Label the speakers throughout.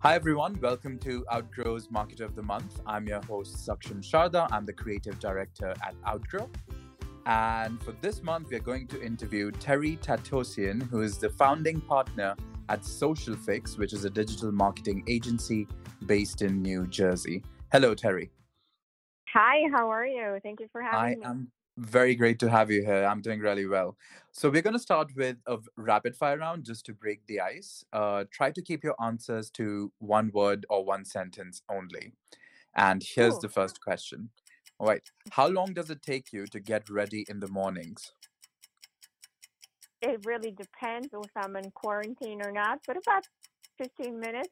Speaker 1: Hi, everyone. Welcome to Outgrow's Marketer of the Month. I'm your host, Saksham Sharda. I'm the creative director at Outgrow. And for this month, we're going to interview Terry Tateossian, who is the founding partner at Social Fix, which is a digital marketing agency based in New Jersey. Hello, Terry.
Speaker 2: Hi, how are you? Thank you for having
Speaker 1: I
Speaker 2: me.
Speaker 1: am very great to have you here. I'm doing really well. So, we're going to start with a rapid fire round just to break the ice. Uh, try to keep your answers to one word or one sentence only. And here's the first question. All right. How long does it take you to get ready in the mornings?
Speaker 2: It really depends if I'm in quarantine or not, but about 15 minutes.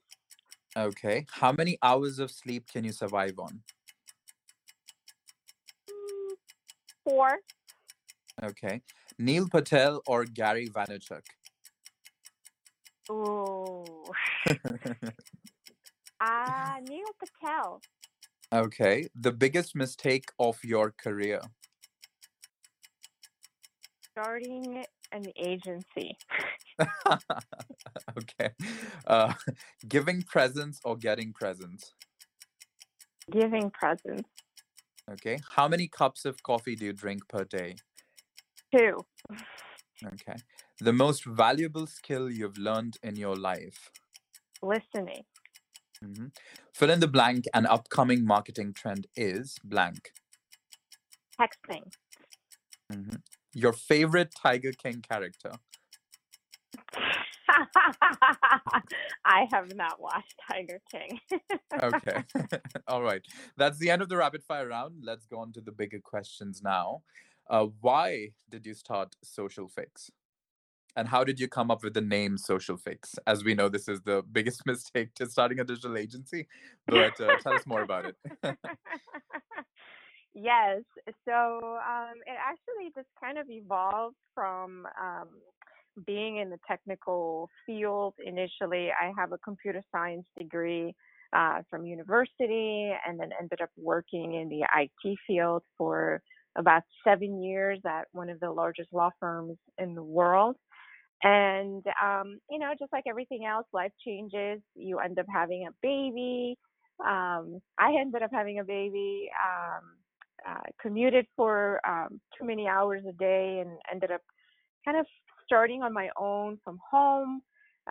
Speaker 1: Okay. How many hours of sleep can you survive on?
Speaker 2: Four.
Speaker 1: Okay. Neil Patel or Gary Vaynerchuk?
Speaker 2: Ooh. Ah, Neil Patel.
Speaker 1: okay. The biggest mistake of your career?
Speaker 2: Starting an agency.
Speaker 1: okay. Uh, giving presents or getting presents?
Speaker 2: Giving presents.
Speaker 1: Okay. How many cups of coffee do you drink per day?
Speaker 2: Two.
Speaker 1: Okay. The most valuable skill you've learned in your life?
Speaker 2: Listening.
Speaker 1: hmm Fill in the blank. An upcoming marketing trend is blank.
Speaker 2: Texting.
Speaker 1: hmm Your favorite Tiger King character?
Speaker 2: I have not watched Tiger King.
Speaker 1: Okay. All right. That's the end of the rapid fire round. Let's go on to the bigger questions now. Uh, why did you start Social Fix? And how did you come up with the name Social Fix? As we know, this is the biggest mistake to starting a digital agency. But uh, tell us more about it.
Speaker 2: yes. So um, it actually just kind of evolved from um, being in the technical field. Initially, I have a computer science degree uh, from university and then ended up working in the IT field for about seven years at one of the largest law firms in the world. And, um, you know, just like everything else, life changes. You end up having a baby. Um, I ended up having a baby, um, uh, commuted for um, too many hours a day, and ended up kind of starting on my own from home,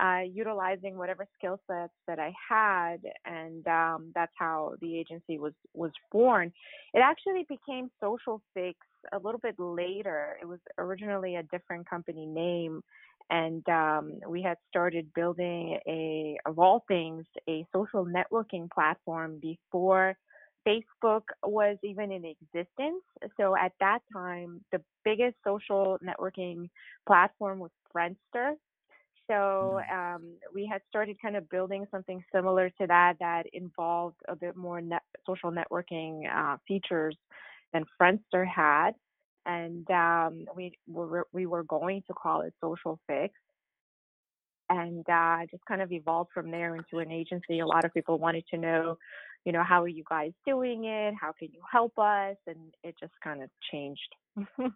Speaker 2: uh, utilizing whatever skill sets that I had, and um, that's how the agency was was born. It actually became Social Fix a little bit later. It was originally a different company name, and um, we had started building a, of all things, a social networking platform before Facebook was even in existence. So at that time, the biggest social networking platform was Friendster. So
Speaker 1: Mhm.
Speaker 2: um, we had started kind of building something similar to that that involved a bit more net, social networking uh, features than Friendster had, and um, we were we were going to call it Social Fix, and uh, just kind of evolved from there into an agency. A lot of people wanted to know, you know, how are you guys doing it? How can you help us? And it just kind of changed.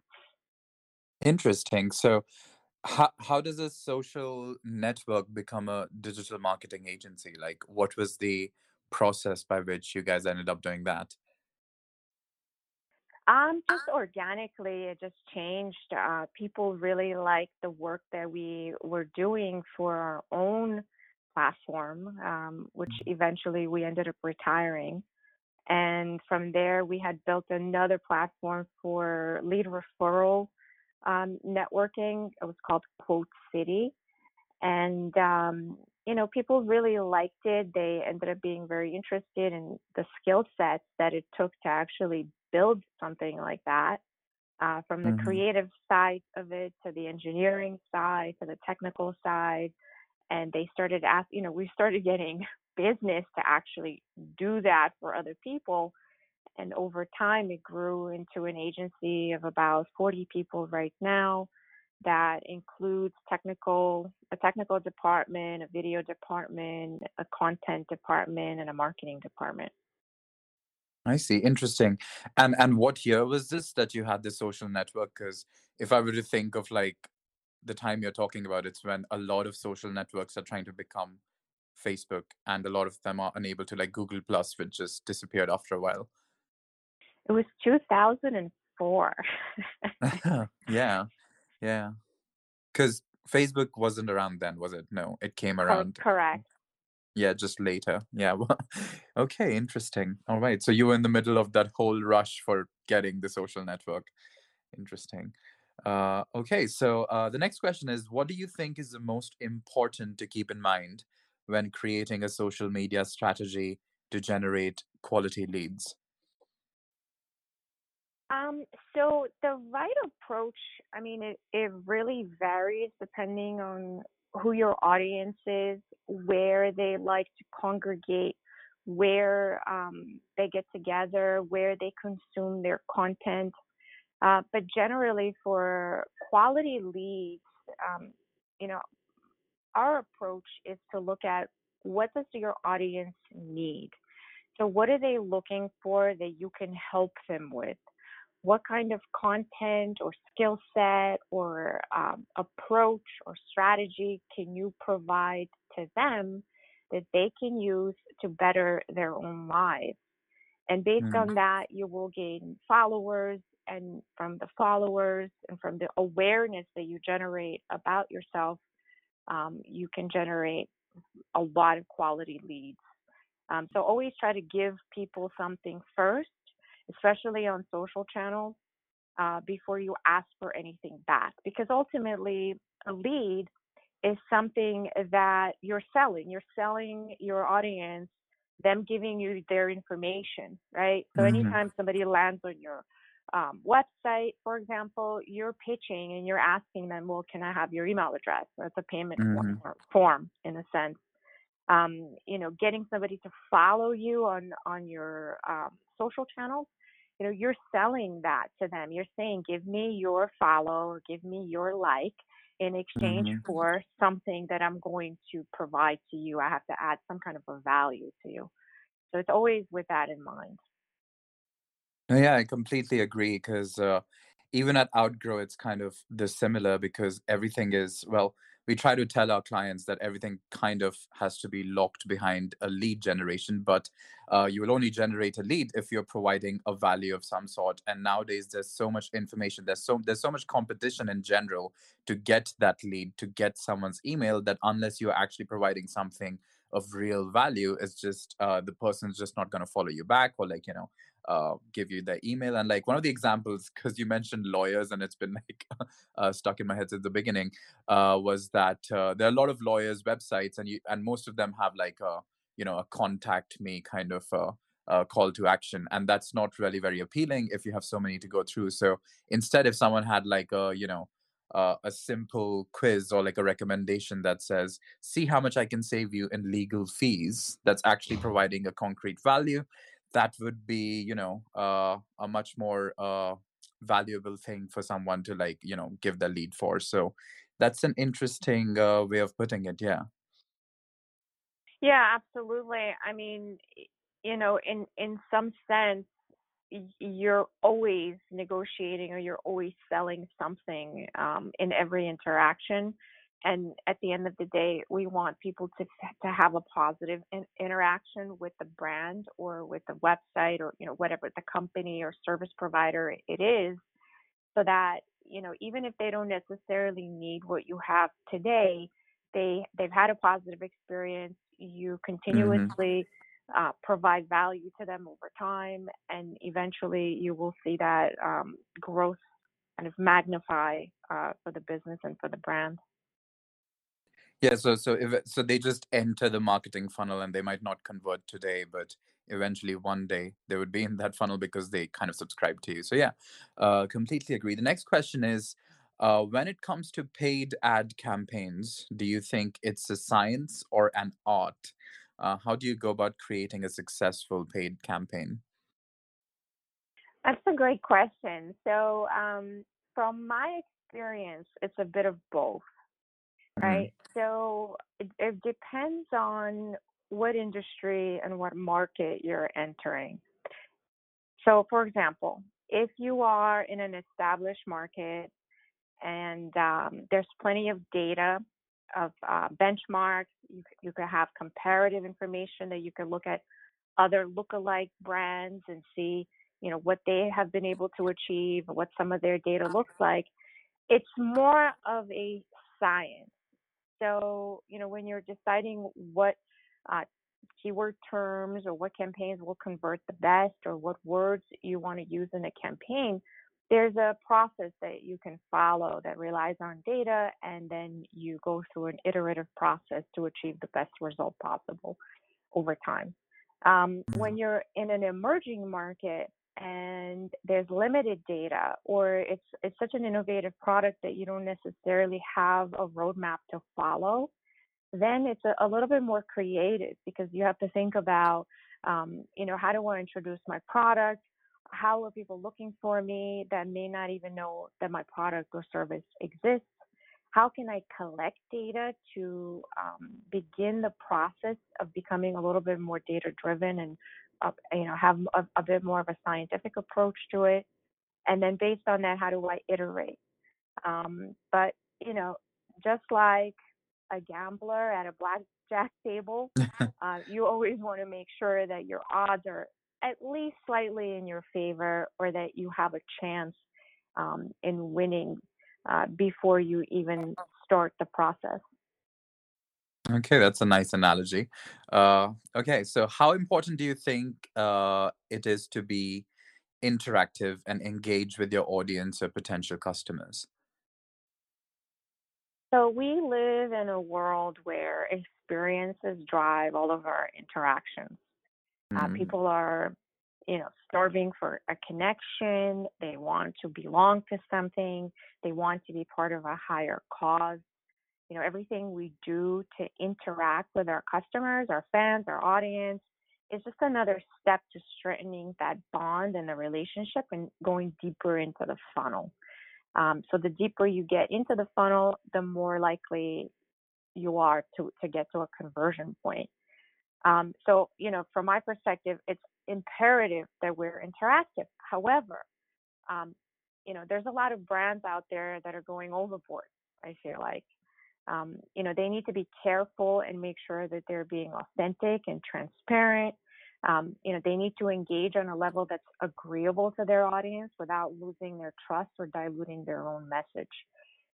Speaker 1: Interesting. So, how, how does a social network become a digital marketing agency? Like, what was the process by which you guys ended up doing that?
Speaker 2: Um, just organically, it just changed. Uh, people really liked the work that we were doing for our own platform, um, which
Speaker 1: Mhm.
Speaker 2: eventually we ended up retiring. And from there, we had built another platform for lead referral um, networking. It was called Quote City. And, um, you know, people really liked it. They ended up being very interested in the skill sets that it took to actually build something like that. Uh, from the
Speaker 1: hmm
Speaker 2: creative side of it to the engineering side to the technical side. And they started ask, you know, we started getting business to actually do that for other people and over time it grew into an agency of about 40 people right now that includes technical a technical department a video department a content department and a marketing department
Speaker 1: I see. Interesting. And and what year was this that you had the social network? Because if I were to think of like the time you're talking about, it's when a lot of social networks are trying to become Facebook, and a lot of them are unable to like Google Plus, which just disappeared after a while.
Speaker 2: It was 2004.
Speaker 1: yeah, yeah. Because Facebook wasn't around then, was it? No, it came oh, around.
Speaker 2: Correct.
Speaker 1: Yeah, just later. Yeah. okay, interesting. All right. So you were in the middle of that whole rush for getting the social network. Interesting. Uh, okay, so uh, the next question is What do you think is the most important to keep in mind when creating a social media strategy to generate quality leads?
Speaker 2: Um, so the right approach, I mean, it, it really varies depending on who your audience is, where they like to congregate, where um, they get together, where they consume their content. Uh, but generally, for quality leads, um, you know, our approach is to look at what does your audience need. So, what are they looking for that you can help them with? What kind of content or skill set or um, approach or strategy can you provide to them that they can use to better their own lives? And based mm. on that, you will gain followers and from the followers and from the awareness that you generate about yourself, um, you can generate a lot of quality leads. Um, so always try to give people something first, especially on social channels, uh, before you ask for anything back. Because ultimately, a lead is something that you're selling. You're selling your audience, them giving you their information, right? So mm-hmm. anytime somebody lands on your um, website, for example, you're pitching and you're asking them, well, can I have your email address? That's a payment mm-hmm. form in a sense. Um, you know, getting somebody to follow you on on your um, social channels. You know, you're selling that to them. You're saying, give me your follow give me your like in exchange mm-hmm. for something that I'm going to provide to you. I have to add some kind of a value to you. So it's always with that in mind.
Speaker 1: Yeah, I completely agree because uh, even at Outgrow, it's kind of the similar because everything is, well, we try to tell our clients that everything kind of has to be locked behind a lead generation, but uh, you will only generate a lead if you're providing a value of some sort. And nowadays, there's so much information, there's so there's so much competition in general to get that lead, to get someone's email, that unless you're actually providing something of real value, it's just uh, the person's just not going to follow you back, or like you know, uh, give you their email. And like one of the examples, because you mentioned lawyers and it's been like uh, stuck in my head since the beginning, uh, was that uh, there are a lot of lawyers' websites, and you and most of them have like a you know a contact me kind of uh, uh, call to action, and that's not really very appealing if you have so many to go through. So instead, if someone had like a you know uh, a simple quiz or like a recommendation that says, see how much I can save you in legal fees, that's actually providing a concrete value. That would be you know uh, a much more uh, valuable thing for someone to like you know give the lead for. So that's an interesting uh, way of putting it yeah.
Speaker 2: Yeah absolutely. I mean you know in in some sense you're always negotiating or you're always selling something um, in every interaction and at the end of the day we want people to to have a positive in, interaction with the brand or with the website or you know whatever the company or service provider it is so that you know even if they don't necessarily need what you have today they they've had a positive experience you mm-hmm. continuously mm-hmm. Uh, provide value to them over time and eventually you will see that um, growth kind of magnify uh, for the business and for the brand
Speaker 1: yeah, so so if so they just enter the marketing funnel and they might not convert today, but eventually one day they would be in that funnel because they kind of subscribe to you. So yeah, uh, completely agree. The next question is, uh, when it comes to paid ad campaigns, do you think it's a science or an art? Uh, how do you go about creating a successful paid campaign?
Speaker 2: That's a great question. So, um, from my experience, it's a bit of both. Mm-hmm. right? Mm-hmm. So it, it depends on what industry and what market you're entering. So, for example, if you are in an established market and um, there's plenty of data of uh, benchmarks. You, you could have comparative information that you can look at other lookalike brands and see, you know, what they have been able to achieve, what some of their data looks like. It's more of a science. So, you know, when you're deciding what uh, keyword terms or what campaigns will convert the best or what words you want to use in a campaign, there's a process that you can follow that relies on data and then you go through an iterative process to achieve the best result possible over time. Um, when mm-hmm. you're in an emerging market and there's limited data or it's it's such an innovative product that you don't necessarily have a roadmap to follow, then it's a, a little bit more creative because you have to think about um, you know how do I introduce my product how are people looking for me that may not even know that my product or service exists? How can I collect data to um, begin the process of becoming a little bit more data driven and uh, you know have a, a bit more of a scientific approach to it? And then based on that, how do I iterate? Um, but you know, just like a gambler at a blackjack table, uh, you always want to make sure that your odds are at least slightly in your favor or that you have a chance um, in winning uh, before you even start the process.
Speaker 1: Okay, that's a nice analogy. Uh, okay, so how important do you think uh, it is to be interactive and engage with your audience or potential customers?
Speaker 2: So, we live in a world where experiences drive all of our interactions. Uh, mm-hmm. people are, you know, starving for a connection. They want to belong to something. They want to be part of a higher cause. You know, everything we do to interact with our customers, our fans, our audience is just another step to strengthening that bond and the relationship and going deeper into the funnel. Um, so the deeper you get into the funnel, the more likely you are to, to get to a conversion point. Um, so, you know, from my perspective, it's imperative that we're interactive. However, um, you know, there's a lot of brands out there that are going overboard, I feel like. Um, you know, they need to be careful and make sure that they're being authentic and transparent. Um, you know, they need to engage on a level that's agreeable to their audience without losing their trust or diluting their own message.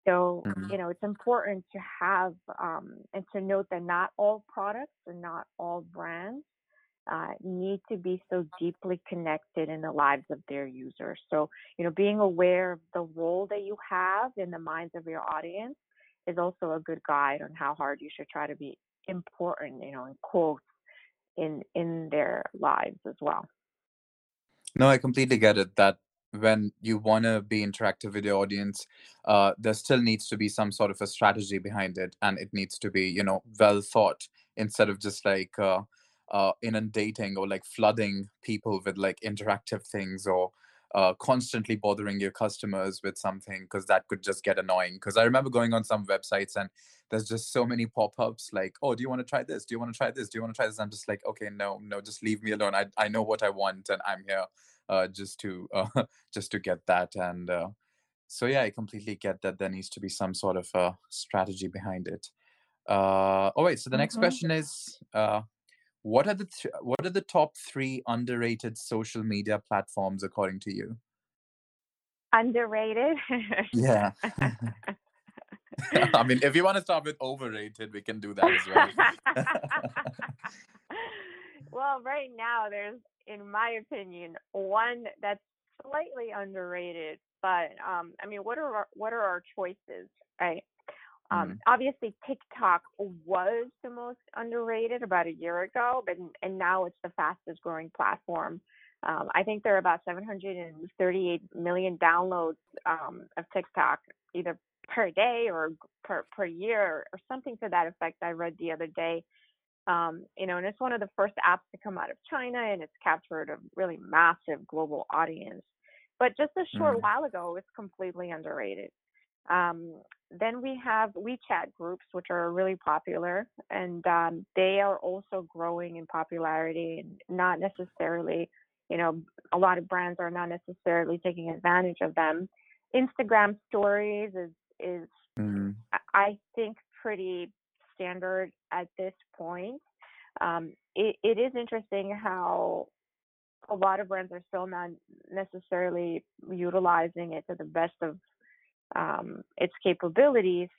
Speaker 2: So, mm-hmm. you know, it's important to have um, and to note that not all products and not all brands uh, need to be so deeply connected in the lives of their users. So, you know, being aware of the role that you have in the minds of your audience is also a good guide on how hard you should try to be important, you know, in quotes in in their lives as well.
Speaker 1: No, I completely get it. That when you want to be interactive with your audience uh, there still needs to be some sort of a strategy behind it and it needs to be you know well thought instead of just like uh, uh, inundating or like flooding people with like interactive things or uh, constantly bothering your customers with something because that could just get annoying. Because I remember going on some websites and there's just so many pop-ups like, "Oh, do you want to try this? Do you want to try this? Do you want to try this?" I'm just like, "Okay, no, no, just leave me alone. I I know what I want and I'm here uh, just to uh, just to get that." And uh, so yeah, I completely get that there needs to be some sort of a strategy behind it. Uh, all right, so the next mm-hmm. question is. Uh, what are the th- what are the top three underrated social media platforms according to you?
Speaker 2: Underrated.
Speaker 1: yeah. I mean, if you want to start with overrated, we can do that as well.
Speaker 2: well, right now, there's, in my opinion, one that's slightly underrated. But um, I mean, what are our, what are our choices, right? Um, mm Obviously, TikTok was the most underrated about a year ago, but and now it's the fastest growing platform. Um, I think there are about 738 million downloads um, of TikTok either per day or per per year or something to that effect. I read the other day. Um, you know, and it's one of the first apps to come out of China, and it's captured a really massive global audience. But just a short mm while ago, it's completely underrated. Um, then we have WeChat groups, which are really popular, and um, they are also growing in popularity. And not necessarily, you know, a lot of brands are not necessarily taking advantage of them. Instagram stories is is mm-hmm. I think pretty standard at this point. Um, it, it is interesting how a lot of brands are still not necessarily utilizing it to the best of um, its capabilities.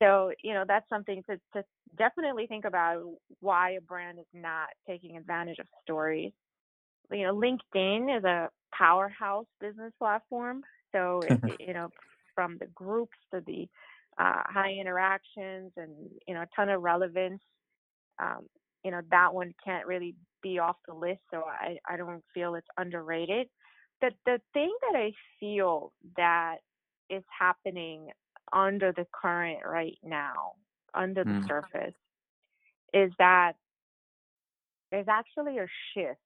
Speaker 2: So, you know, that's something to, to definitely think about why a brand is not taking advantage of stories. You know, LinkedIn is a powerhouse business platform. So, it, you know, from the groups to the uh, high interactions and, you know, a ton of relevance, um, you know, that one can't really be off the list. So I, I don't feel it's underrated. The, the thing that I feel that is happening under the current right now, under the mm. surface, is that there's actually a shift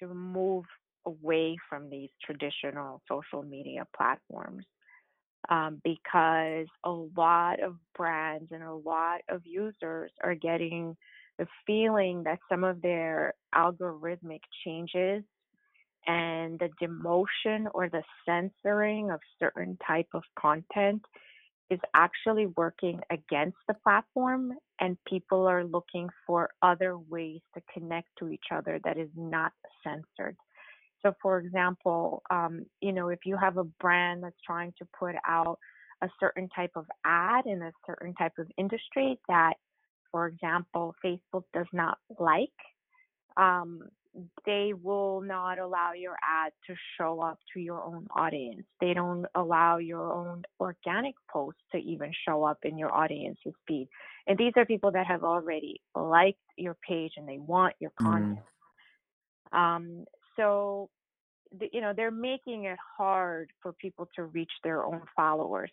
Speaker 2: to move away from these traditional social media platforms um, because a lot of brands and a lot of users are getting the feeling that some of their algorithmic changes and the demotion or the censoring of certain type of content is actually working against the platform and people are looking for other ways to connect to each other that is not censored so for example um, you know if you have a brand that's trying to put out a certain type of ad in a certain type of industry that for example facebook does not like um, they will not allow your ad to show up to your own audience. They don't allow your own organic posts to even show up in your audience's feed. And these are people that have already liked your page and they want your mm. content. Mm. Um, so, you know, they're making it hard for people to reach their own followers.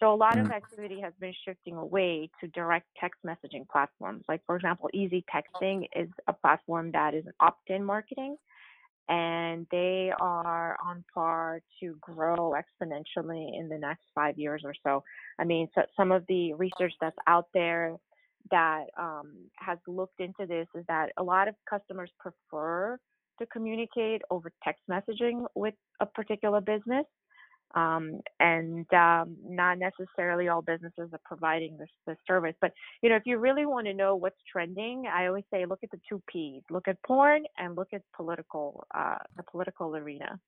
Speaker 2: So a lot mm. of activity has been shifting away to direct text messaging platforms. Like for example, EZ Texting is a platform that is opt-in marketing and they are on par to grow exponentially in the next five years or so. I mean, so some of the research that's out there that um, has looked into this is that a lot of customers prefer to communicate over text messaging with a particular business um, and um, not necessarily all businesses are providing this, this service. But you know, if you really want to know what's trending, I always say look at the two P's: look at porn and look at political, uh, the political arena,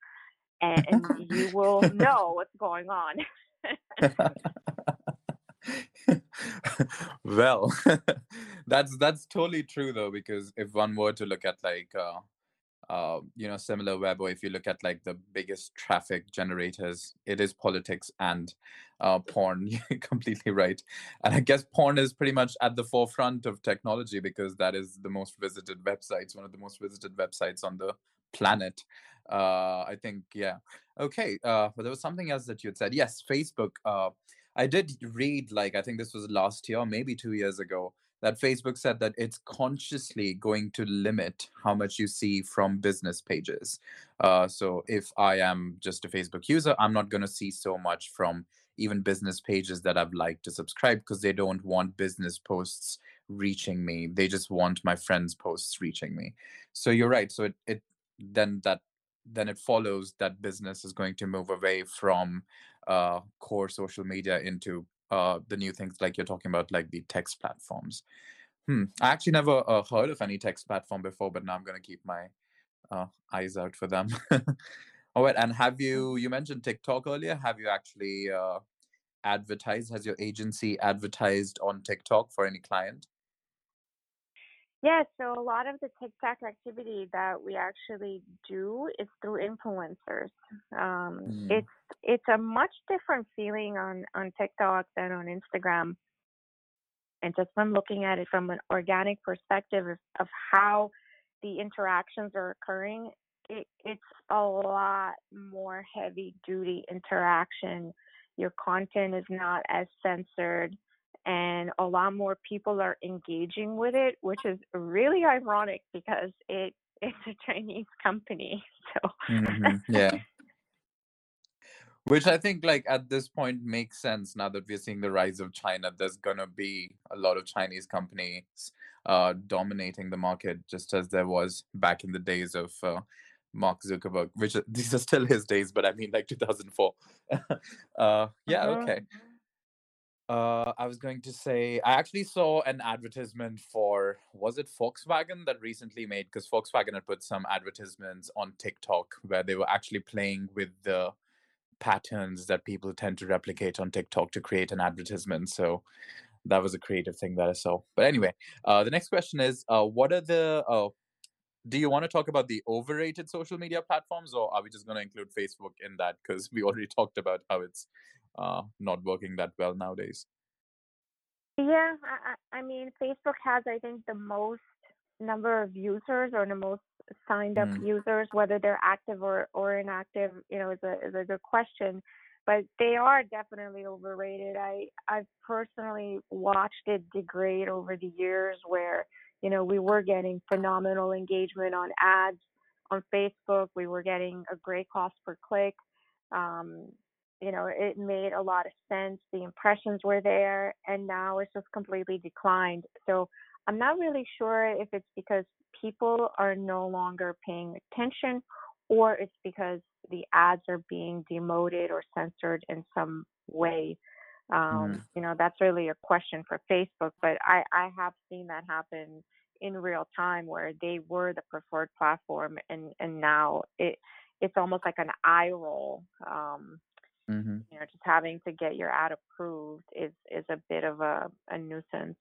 Speaker 2: and, and you will know what's going on.
Speaker 1: well that's that's totally true though because if one were to look at like uh, uh, you know SimilarWeb or if you look at like the biggest traffic generators it is politics and uh, porn. Completely right. And i guess porn is pretty much at the forefront of technology because that is the most visited websites one of the most visited websites on the planet. Uh, i think yeah. Okay uh, but there was something else that you had said. Yes facebook uh, i did read like i think this was last year maybe two years ago that Facebook said that it's consciously going to limit how much you see from business pages. Uh, so if I am just a Facebook user, I'm not going to see so much from even business pages that I've liked to subscribe because they don't want business posts reaching me. They just want my friends' posts reaching me. So you're right. So it, it then that then it follows that business is going to move away from uh, core social media into uh, the new things like you're talking about, like the text platforms. Hmm. I actually never uh, heard of any text platform before, but now I'm going to keep my uh, eyes out for them. All right. And have you, you mentioned TikTok earlier. Have you actually uh, advertised? Has your agency advertised on TikTok for any client?
Speaker 2: Yeah, so a lot of the TikTok activity that we actually do is through influencers. Um, mm. It's it's a much different feeling on on TikTok than on Instagram, and just from looking at it from an organic perspective of, of how the interactions are occurring, it, it's a lot more heavy duty interaction. Your content is not as censored and a lot more people are engaging with it, which is really ironic because it it's a Chinese company. So
Speaker 1: mm-hmm. yeah. Which I think like at this point makes sense now that we're seeing the rise of China. There's gonna be a lot of Chinese companies uh, dominating the market, just as there was back in the days of uh, Mark Zuckerberg, which these are still his days, but I mean like 2004. uh, yeah, uh-huh. okay. Uh, I was going to say I actually saw an advertisement for was it Volkswagen that recently made because Volkswagen had put some advertisements on TikTok where they were actually playing with the patterns that people tend to replicate on TikTok to create an advertisement. So that was a creative thing that I saw. But anyway, uh, the next question is, uh, what are the uh, do you want to talk about the overrated social media platforms or are we just going to include facebook in that because we already talked about how it's uh, not working that well nowadays
Speaker 2: yeah I, I mean facebook has i think the most number of users or the most signed up mm. users whether they're active or, or inactive you know is a is a good question but they are definitely overrated i i've personally watched it degrade over the years where you know, we were getting phenomenal engagement on ads on Facebook. We were getting a great cost per click. Um, you know, it made a lot of sense. The impressions were there, and now it's just completely declined. So I'm not really sure if it's because people are no longer paying attention or it's because the ads are being demoted or censored in some way. Um, mm. You know, that's really a question for Facebook, but I, I have seen that happen in real time where they were the preferred platform and, and now it it's almost like an eye roll. Um, mm-hmm. You know, just having to get your ad approved is is a bit of a, a nuisance.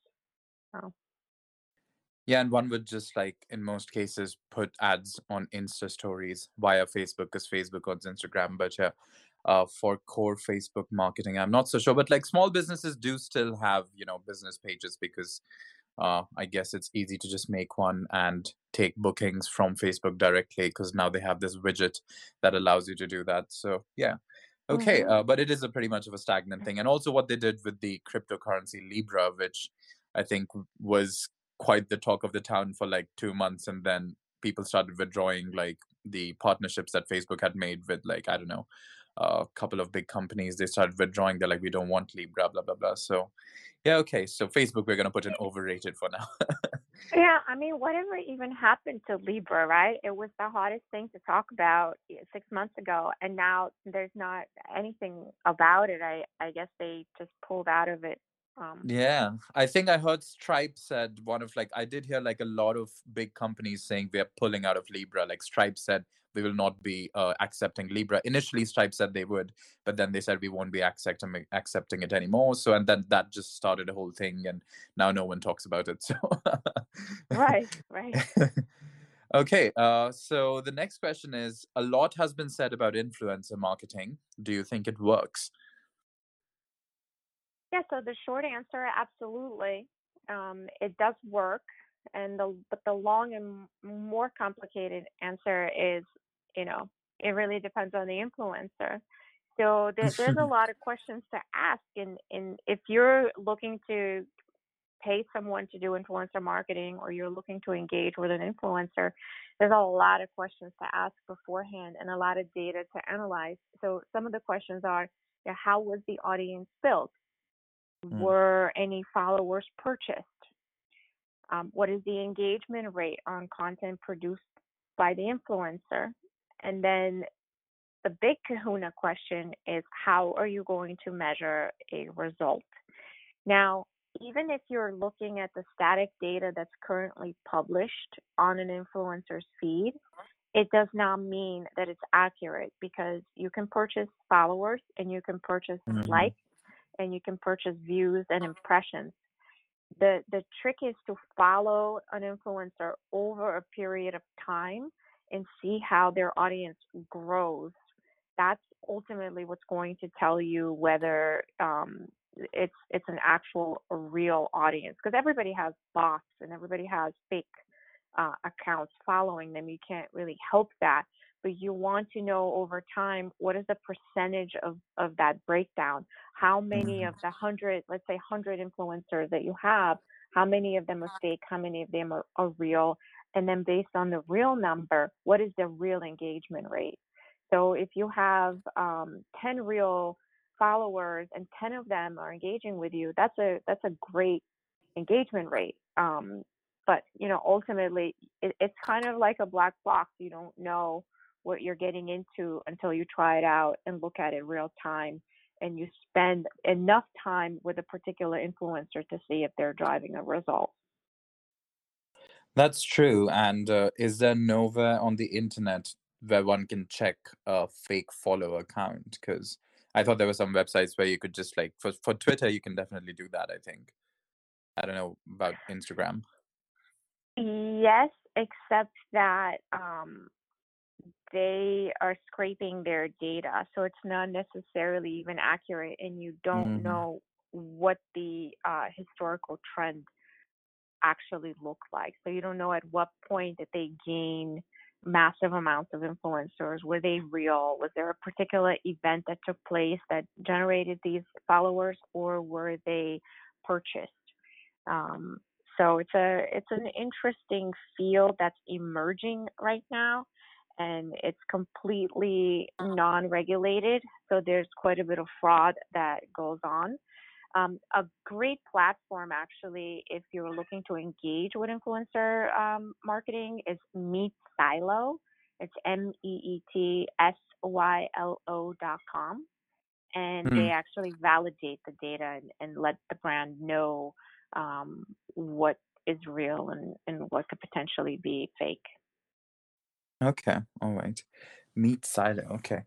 Speaker 2: So.
Speaker 1: Yeah, and one would just like in most cases put ads on Insta stories via Facebook because Facebook owns Instagram. But yeah, uh, for core Facebook marketing. I'm not so sure, but like small businesses do still have you know business pages because uh, I guess it's easy to just make one and take bookings from Facebook directly because now they have this widget that allows you to do that. So yeah. Okay, mm-hmm. uh, but it is a pretty much of a stagnant thing. And also what they did with the cryptocurrency Libra, which I think was quite the talk of the town for like two months, and then people started withdrawing like the partnerships that Facebook had made with like I don't know a couple of big companies. They started withdrawing. They're like we don't want libra blah blah blah. So yeah okay. So facebook we're going to put an overrated for now
Speaker 2: yeah i mean whatever even happened to libra right it was the hottest thing to talk about six months ago and now there's not anything about it i i guess they just pulled out of it
Speaker 1: um, yeah, I think I heard Stripe said one of like I did hear like a lot of big companies saying they're pulling out of Libra. Like Stripe said we will not be uh, accepting Libra. Initially, Stripe said they would, but then they said we won't be accepting accepting it anymore. So and then that just started a whole thing, and now no one talks about it. So
Speaker 2: right, right.
Speaker 1: okay, uh, so the next question is: a lot has been said about influencer marketing. Do you think it works?
Speaker 2: Yeah, so the short answer, absolutely. Um, it does work, and the but the long and more complicated answer is, you know, it really depends on the influencer. So there, there's a lot of questions to ask, and and if you're looking to pay someone to do influencer marketing or you're looking to engage with an influencer, there's a lot of questions to ask beforehand and a lot of data to analyze. So some of the questions are, you know, how was the audience built? Mm. Were any followers purchased? Um, what is the engagement rate on content produced by the influencer? And then the big kahuna question is how are you going to measure a result? Now, even if you're looking at the static data that's currently published on an influencer's feed, it does not mean that it's accurate because you can purchase followers and you can purchase mm-hmm. likes and you can purchase views and impressions. The the trick is to follow an influencer over a period of time and see how their audience grows. That's ultimately what's going to tell you whether um, it's it's an actual real audience because everybody has bots and everybody has fake uh, accounts following them. You can't really help that but you want to know over time what is the percentage of, of that breakdown how many mm-hmm. of the 100 let's say 100 influencers that you have how many of them are fake how many of them are, are real and then based on the real number what is the real engagement rate? So if you have um, 10 real followers and 10 of them are engaging with you that's a that's a great engagement rate. Um, but you know ultimately it, it's kind of like a black box. You don't know what you're getting into until you try it out and look at it real time and you spend enough time with a particular influencer to see if they're driving a result.
Speaker 1: That's true. And uh, is there nowhere on the internet where one can check a fake follow account? Because I thought there were some websites where you could just like for for Twitter, you can definitely do that. I think. I don't know about Instagram.
Speaker 2: Yes, except that um, they are scraping their data, so it's not necessarily even accurate, and you don't
Speaker 1: hmm
Speaker 2: know what the uh, historical trend actually look like. So you don't know at what point did they gain massive amounts of influencers. Were they real? Was there a particular event that took place that generated these followers, or were they purchased? Um, so it's a it's an interesting field that's emerging right now, and it's completely non-regulated. So there's quite a bit of fraud that goes on. Um, a great platform, actually, if you're looking to engage with influencer um, marketing, is Meet Sylo. It's M E E T S Y L O dot com. And
Speaker 1: Hmm.
Speaker 2: they actually validate the data and, and let the brand know um, what is real and, and what could potentially be fake.
Speaker 1: Okay. All right. Meet Sylo. Okay.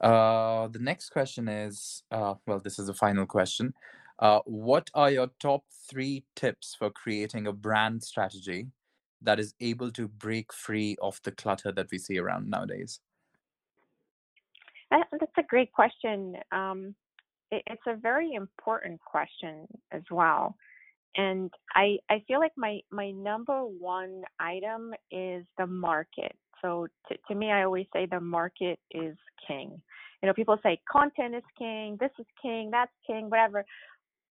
Speaker 1: Uh, the next question is, uh, well, this is the final question. Uh, what are your top three tips for creating a brand strategy that is able to break free of the clutter that we see around nowadays?
Speaker 2: That's a great question. Um, it, it's a very important question as well. And I, I feel like my, my number one item is the market. So to, to me, I always say the market is king. You know, people say content is king, this is king, that's king, whatever.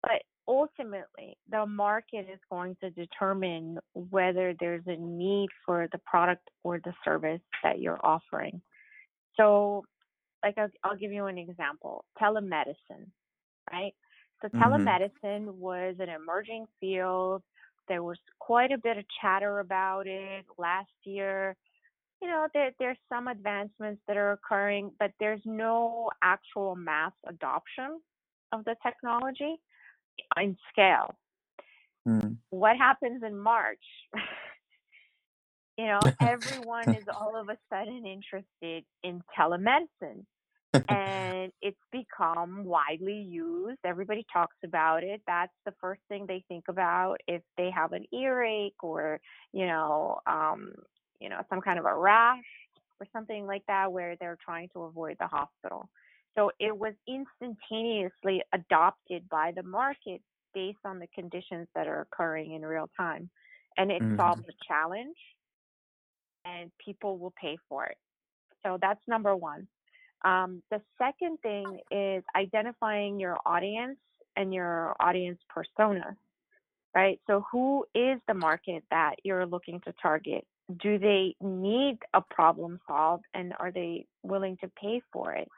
Speaker 2: But ultimately, the market is going to determine whether there's a need for the product or the service that you're offering. So, like, I'll, I'll give you an example telemedicine, right? So,
Speaker 1: hmm
Speaker 2: telemedicine was an emerging field. There was quite a bit of chatter about it last year. You know, there, there's some advancements that are occurring, but there's no actual mass adoption of the technology in scale.
Speaker 1: Mm.
Speaker 2: What happens in March? you know, everyone is all of a sudden interested in telemedicine and it's become widely used. Everybody talks about it. That's the first thing they think about if they have an earache or, you know, um, you know, some kind of a rash or something like that where they're trying to avoid the hospital. So it was instantaneously adopted by the market based on the conditions that are occurring in real time. And it
Speaker 1: Mhm.
Speaker 2: solves a challenge and people will pay for it. So that's number one. Um, the second thing is identifying your audience and your audience persona, right? So, who is the market that you're looking to target? Do they need a problem solved and are they willing to pay for it?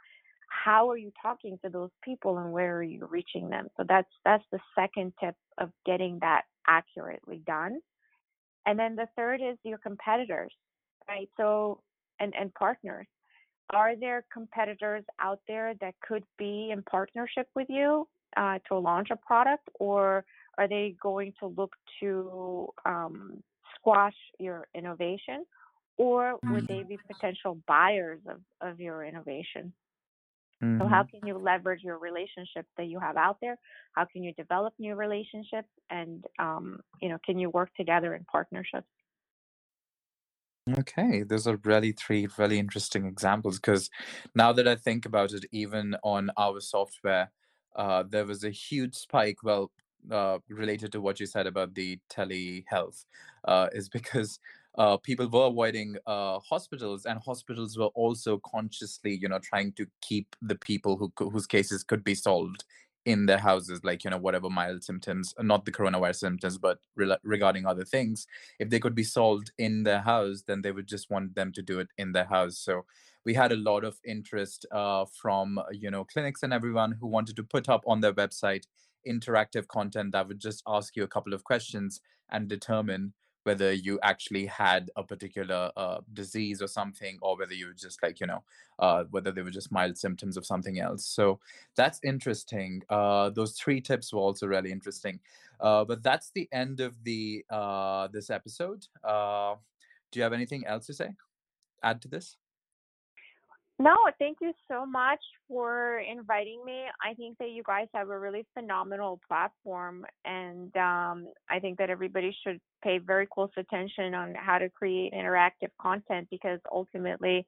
Speaker 2: How are you talking to those people and where are you reaching them? So that's that's the second tip of getting that accurately done. And then the third is your competitors, right? So and and partners. Are there competitors out there that could be in partnership with you uh, to launch a product, or are they going to look to um, squash your innovation, or would they be potential buyers of, of your innovation? So, how
Speaker 1: Mhm.
Speaker 2: can you leverage your relationships that you have out there? How can you develop new relationships, and um, you know, can you work together in partnerships?
Speaker 1: Okay, those are really three really interesting examples because now that I think about it, even on our software, uh, there was a huge spike. Well, uh, related to what you said about the telehealth, uh, is because uh, people were avoiding uh, hospitals, and hospitals were also consciously, you know, trying to keep the people who whose cases could be solved in their houses, like you know, whatever mild symptoms, not the coronavirus symptoms, but rela regarding other things if they could be solved in their house, then they would just want them to do it in their house. So we had a lot of interest uh, from you know clinics and everyone who wanted to put up on their website interactive content that would just ask you a couple of questions and determine whether you actually had a particular uh, disease or something, or whether you were just like, you know, uh, whether they were just mild symptoms of something else. So that's interesting. Uh, those three tips were also really interesting. Uh, but that's the end of the uh, this episode. Uh, do you have anything else to say? Add to this?
Speaker 2: No, thank you so much for inviting me. I think that you guys have a really phenomenal platform, and um, I think that everybody should pay very close attention on how to create interactive content because ultimately,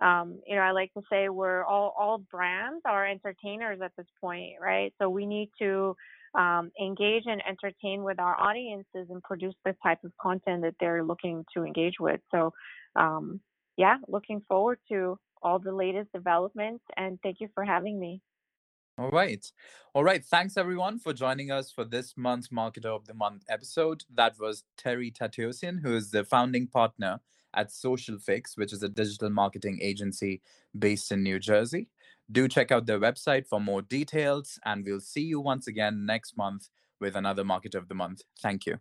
Speaker 2: um, you know, I like to say we're all all brands are entertainers at this point, right? So we need to um, engage and entertain with our audiences and produce the type of content that they're looking to engage with. So, um, yeah, looking forward to all the latest developments. And thank you for having me.
Speaker 1: All right. All right. Thanks everyone for joining us for this month's Marketer of the Month episode. That was Terry Tateossian, who is the founding partner at Social Fix, which is a digital marketing agency based in New Jersey. Do check out their website for more details, and we'll see you once again next month with another Marketer of the Month. Thank you.